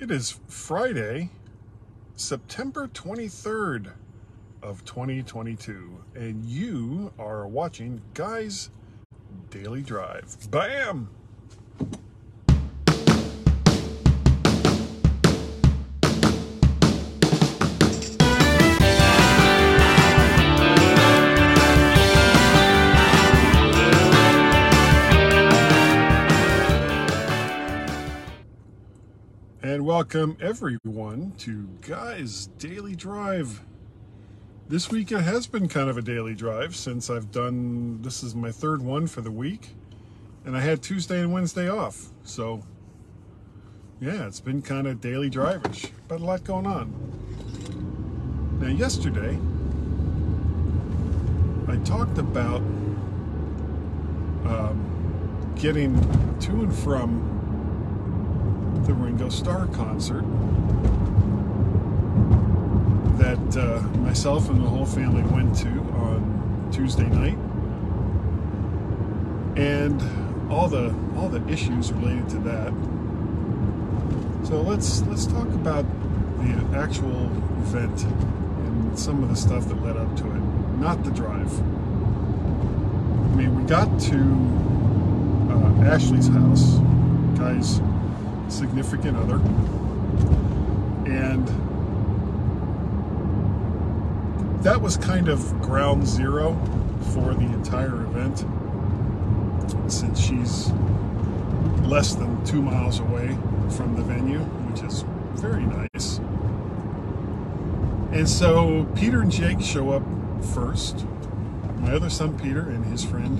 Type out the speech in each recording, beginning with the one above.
It is Friday, September 23rd of 2022, and you are watching Guys Daily Drive. Bam! And welcome everyone to Guys Daily Drive. This week it has been kind of a daily drive since I've done this is my third one for the week. And I had Tuesday and Wednesday off. So yeah, it's been kind of daily drivish, but a lot going on. Now yesterday I talked about um, getting to and from the Ringo Starr concert that uh, myself and the whole family went to on Tuesday night, and all the all the issues related to that. So let's let's talk about the actual event and some of the stuff that led up to it, not the drive. I mean, we got to uh, Ashley's house, guys significant other. And that was kind of ground zero for the entire event since she's less than two miles away from the venue, which is very nice. And so Peter and Jake show up first. My other son Peter and his friend,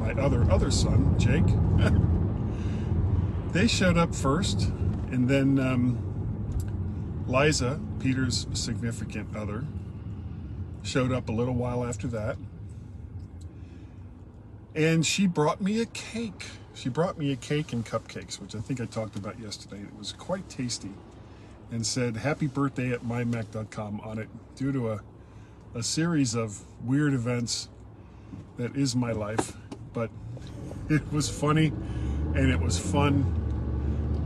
my other other son Jake. they showed up first, and then um, Liza, Peter's significant other, showed up a little while after that. And she brought me a cake. She brought me a cake and cupcakes, which I think I talked about yesterday. It was quite tasty. And said, Happy birthday at mymac.com on it, due to a, a series of weird events that is my life. But it was funny and it was fun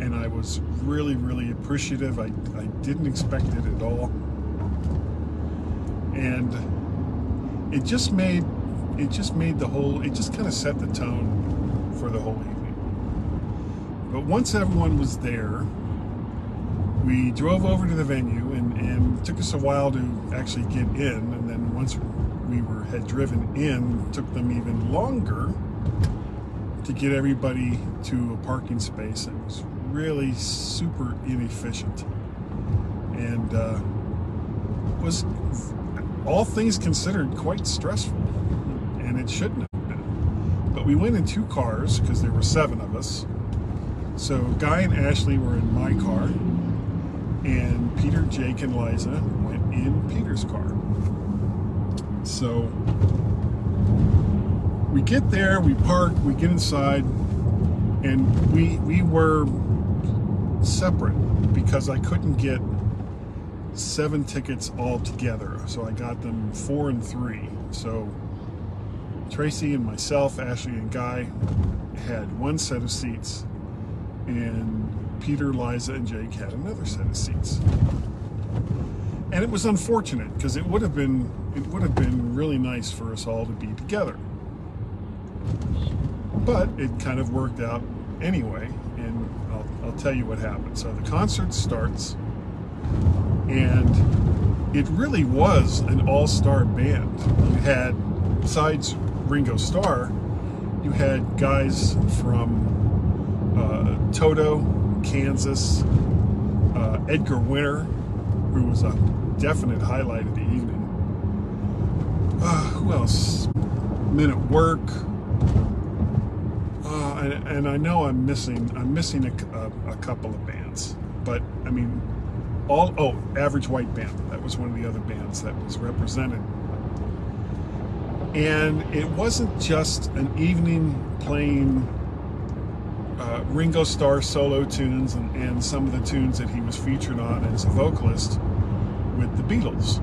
and I was really, really appreciative. I, I didn't expect it at all. And it just made it just made the whole it just kind of set the tone for the whole evening. But once everyone was there, we drove over to the venue and, and it took us a while to actually get in and then once we were had driven in it took them even longer to get everybody to a parking space. It was really super inefficient and uh, was, all things considered, quite stressful. And it shouldn't have been. But we went in two cars because there were seven of us. So Guy and Ashley were in my car, and Peter, Jake, and Liza went in Peter's car. So we get there, we park, we get inside, and we we were separate because I couldn't get seven tickets all together. So I got them four and three. So Tracy and myself, Ashley and Guy had one set of seats, and Peter, Liza, and Jake had another set of seats. And it was unfortunate because it would have been it would have been really nice for us all to be together. But it kind of worked out anyway, I'll, tell you what happened. So the concert starts, and it really was an all-star band. You had, besides Ringo Starr, you had guys from uh, Toto, Kansas, uh, Edgar Winter, who was a definite highlight of the evening. Uh, who else? Men at Work, and, and I know I'm missing I'm missing a, a, a, couple of bands, but I mean, all oh, Average White Band. That was one of the other bands that was represented, and it wasn't just an evening playing uh, Ringo Starr solo tunes and, and some of the tunes that he was featured on as a vocalist with the Beatles.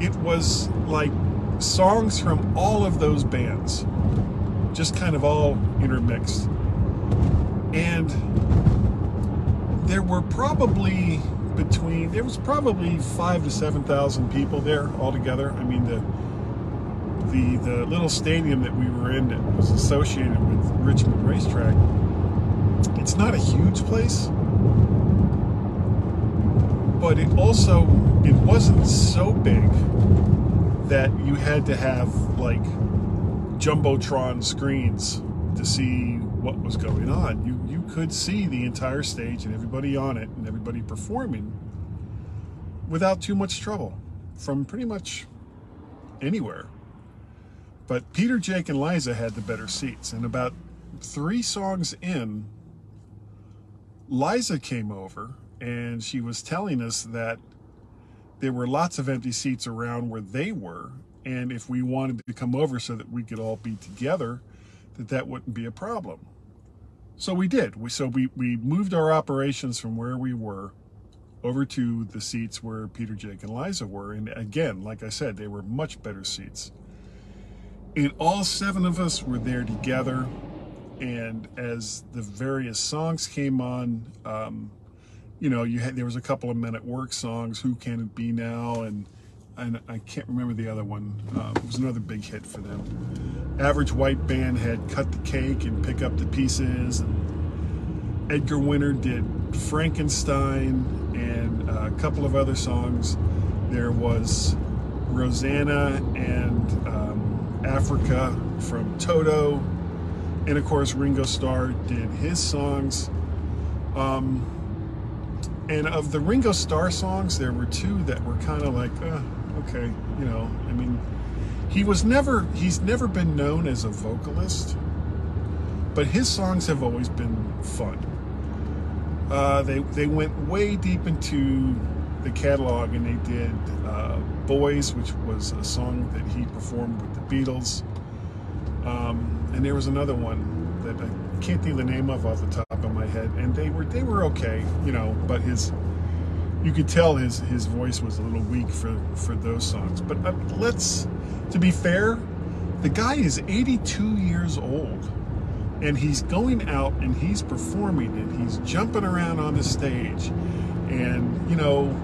It was like songs from all of those bands just kind of all intermixed. And there were probably between there was probably five to seven thousand people there altogether. I mean the the the little stadium that we were in that was associated with Richmond Racetrack. It's not a huge place, but it also it wasn't so big that you had to have like jumbotron screens to see what was going on. You you could see the entire stage and everybody on it and everybody performing without too much trouble from pretty much anywhere. But Peter, Jake, and Liza had the better seats. And about three songs in, Liza came over and she was telling us that there were lots of empty seats around where they were. And if we wanted to come over so that we could all be together, that that wouldn't be a problem. So we did. We, so we, we moved our operations from where we were over to the seats where Peter, Jake, and Liza were. And again, like I said, they were much better seats. And all seven of us were there together. And as the various songs came on, um, you know, you had there was a couple of Men at Work songs, "Who Can It Be Now," and and I can't remember the other one. Uh, it was another big hit for them. Average White Band had "Cut the Cake" and "Pick Up the Pieces," and Edgar Winter did Frankenstein and a couple of other songs. There was Rosanna and um, Africa from Toto, and of course Ringo Starr did his songs. Um, and of the Ringo Starr songs, there were two that were kind of like, uh, okay, you know. I mean, he was never, he's never been known as a vocalist, but his songs have always been fun. Uh, they they went way deep into the catalog, and they did uh, "Boys," which was a song that he performed with the Beatles. Um, and there was another one that I can't think of the name of off the top of my head, and they were they were okay, you know. But his, you could tell his his voice was a little weak for for those songs. But uh, let's, to be fair, the guy is 82 years old, and he's going out and he's performing and he's jumping around on the stage, and you know,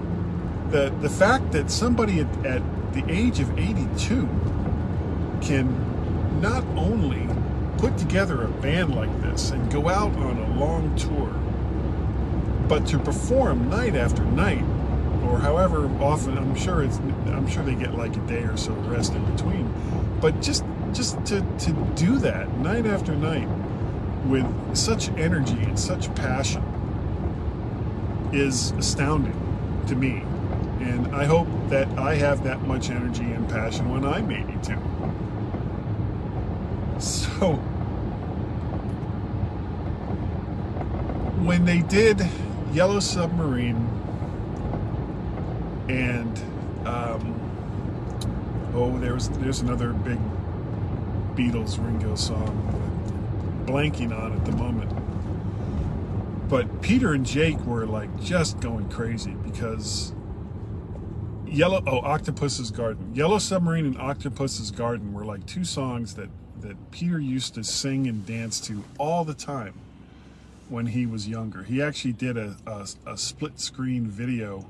the the fact that somebody at, at the age of 82 can not only put together a band like this and go out on a long tour, but to perform night after night, or however often, I'm sure it's, I'm sure they get like a day or so rest in between, but just just to, to do that night after night with such energy and such passion is astounding to me. And I hope that I have that much energy and passion when I'm 82. So, when they did Yellow Submarine and um, oh, there's there's another big Beatles Ringo song, blanking on at the moment. But Peter and Jake were like just going crazy because Yellow oh Octopus's Garden, Yellow Submarine and Octopus's Garden were like two songs that that Peter used to sing and dance to all the time when he was younger. He actually did a, a, a split screen video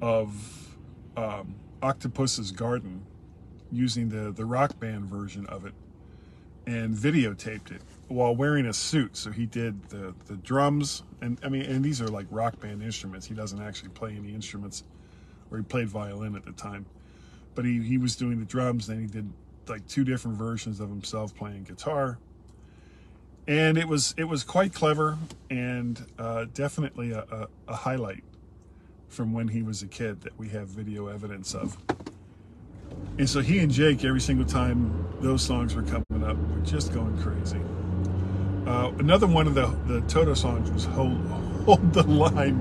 of um, Octopus's Garden using the, the rock band version of it and videotaped it while wearing a suit. So he did the, the drums and I mean, and these are like rock band instruments. He doesn't actually play any instruments or he played violin at the time, but he, he was doing the drums. Then he did like two different versions of himself playing guitar and it was it was quite clever and uh, definitely a, a, a, highlight from when he was a kid that we have video evidence of. And so he and Jake, every single time those songs were coming up, were just going crazy. Uh, another one of the, the Toto songs was Hold, Hold the Line,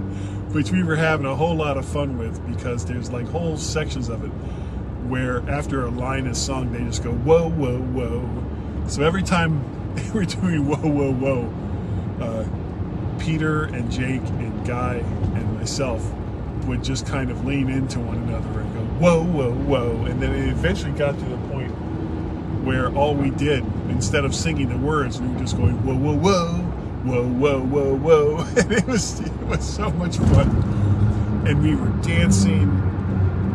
which we were having a whole lot of fun with because there's like whole sections of it where after a line is sung, they just go, whoa, whoa, whoa. So every time they were doing whoa, whoa, whoa. Uh, Peter and Jake and Guy and myself would just kind of lean into one another and go, whoa, whoa, whoa. And then it eventually got to the point where all we did, instead of singing the words, we were just going, whoa, whoa, whoa, whoa, whoa, whoa, whoa. And it was, it was so much fun. And we were dancing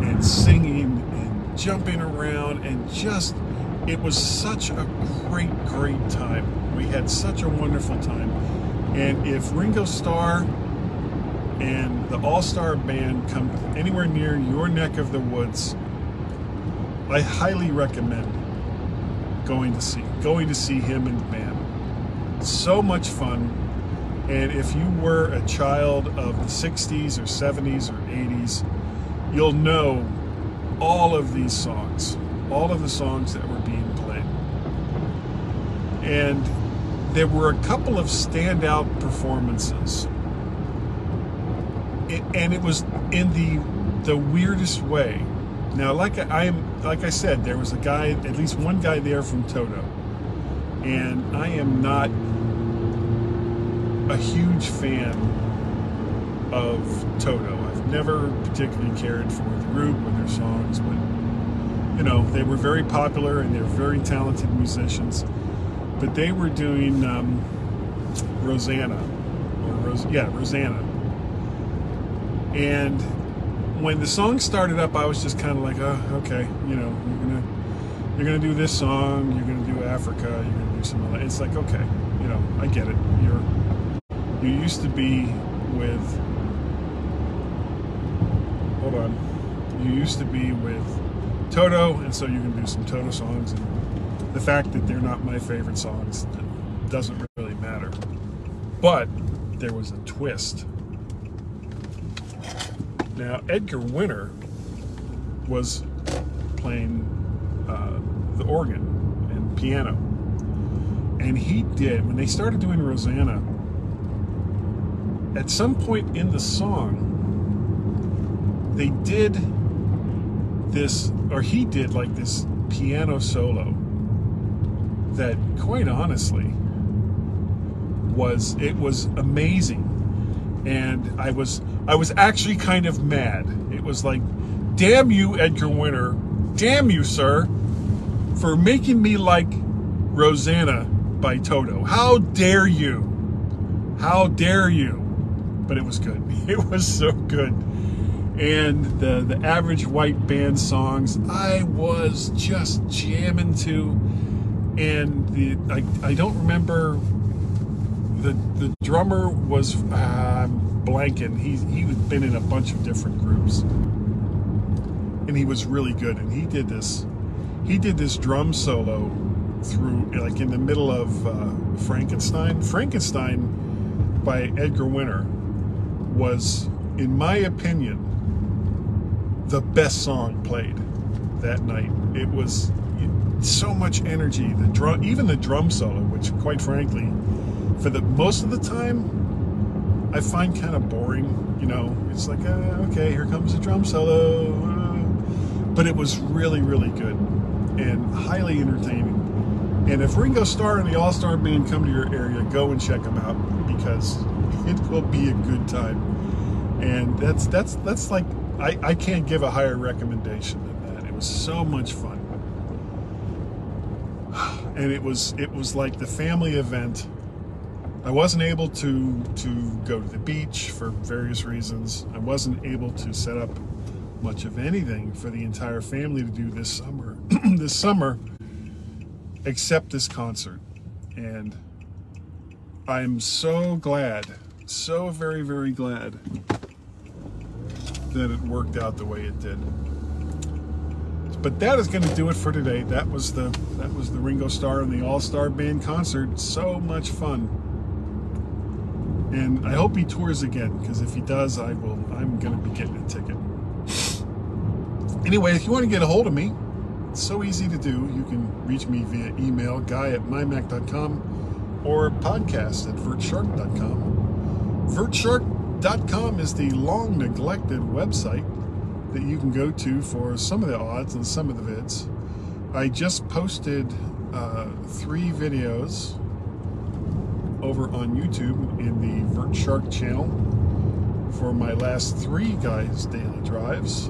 and singing and jumping around and just, it was such a great, great time. We had such a wonderful time. And if Ringo Starr and the All Star Band come anywhere near your neck of the woods, I highly recommend going to see going to see him in band. So much fun. And if you were a child of the 60s or 70s or 80s, you'll know all of these songs, all of the songs that were being played. And there were a couple of standout performances. It, and it was in the the weirdest way. Now, like I am, like I said, there was a guy, at least one guy there from Toto, and I am not a huge fan of Toto. I've never particularly cared for the group or their songs, but you know they were very popular and they're very talented musicians. But they were doing um, Rosanna, or Ros- yeah, Rosanna, and when the song started up, I was just kind of like, oh, okay, you know, you're gonna you're gonna do this song, you're gonna do Africa, you're gonna do some other. It's like, okay, you know, I get it. You're you used to be with. Hold on. You used to be with Toto, and so you can do some Toto songs. And the fact that they're not my favorite songs doesn't really matter. But there was a twist. Now, Edgar Winter was playing uh, the organ and piano. And he did, when they started doing Rosanna, at some point in the song, they did this, or he did like this piano solo that, quite honestly, was it was amazing and I was I was actually kind of mad. It was like, damn you, Edgar Winter, damn you, sir, for making me like Rosanna by Toto. How dare you? How dare you? But it was good. It was so good. And the the average white band songs, I was just jamming to. And the I, I don't remember the the drummer was uh, blanking. He he had been in a bunch of different groups, and he was really good. And he did this he did this drum solo through like in the middle of uh, Frankenstein. Frankenstein by Edgar Winter was, in my opinion, the best song played that night. It was so much energy. The drum, even the drum solo, which quite frankly for the most of the time, I find kind of boring. You know, it's like, uh, okay, here comes the drum solo. Uh, but it was really, really good and highly entertaining. And if Ringo Starr and the All Star Band come to your area, go and check them out because it will be a good time. And that's that's that's like I, I can't give a higher recommendation than that. It was so much fun. And it was it was like the family event I wasn't able to to go to the beach for various reasons. I wasn't able to set up much of anything for the entire family to do this summer. this summer, except this concert, and I'm so glad, so very very glad that it worked out the way it did. But that is going to do it for today. That was the that was the Ringo Starr and the All Star Band concert. So much fun and I hope he tours again because if he does, I will. I'm going to be getting a ticket. Anyway, if you want to get a hold of me, it's so easy to do. You can reach me via email, guy at mymac.com or podcast at vertshark.com. vertshark.com. Vertshark.com is the long neglected website that you can go to for some of the odds and some of the vids. I just posted uh, three videos over on YouTube in the Vert Shark channel for my last three guys' daily drives,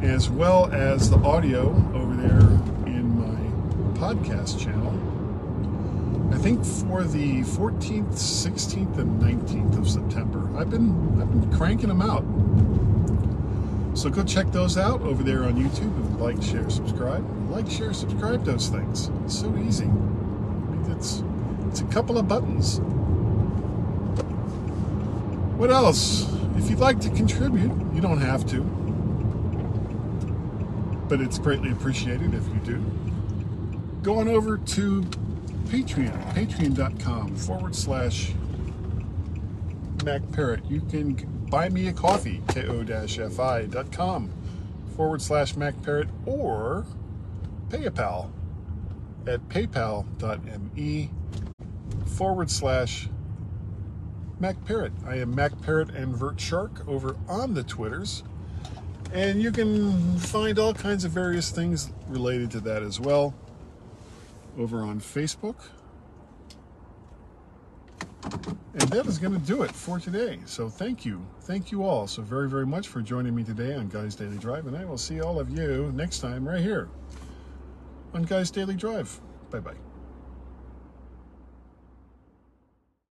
as well as the audio over there in my podcast channel. I think for the 14th, 16th, and 19th of September. I've been I've been cranking them out. So go check those out over there on YouTube and like, share, subscribe. Like, share, subscribe those things. It's so easy. I mean, it's it's a couple of buttons. What else? If you'd like to contribute, you don't have to. But it's greatly appreciated if you do. Go on over to Patreon, patreon.com forward slash Mac Parrot. You can buy me a coffee, ko-fi.com forward slash Mac Parrot or PayPal at paypal.me forward slash Mac Parrot. I am Mac Parrot and Vert Shark over on the Twitters. And you can find all kinds of various things related to that as well over on Facebook. And that is going to do it for today. So thank you. Thank you all so very, very much for joining me today on Guys Daily Drive. And I will see all of you next time right here on Guys Daily Drive. Bye bye.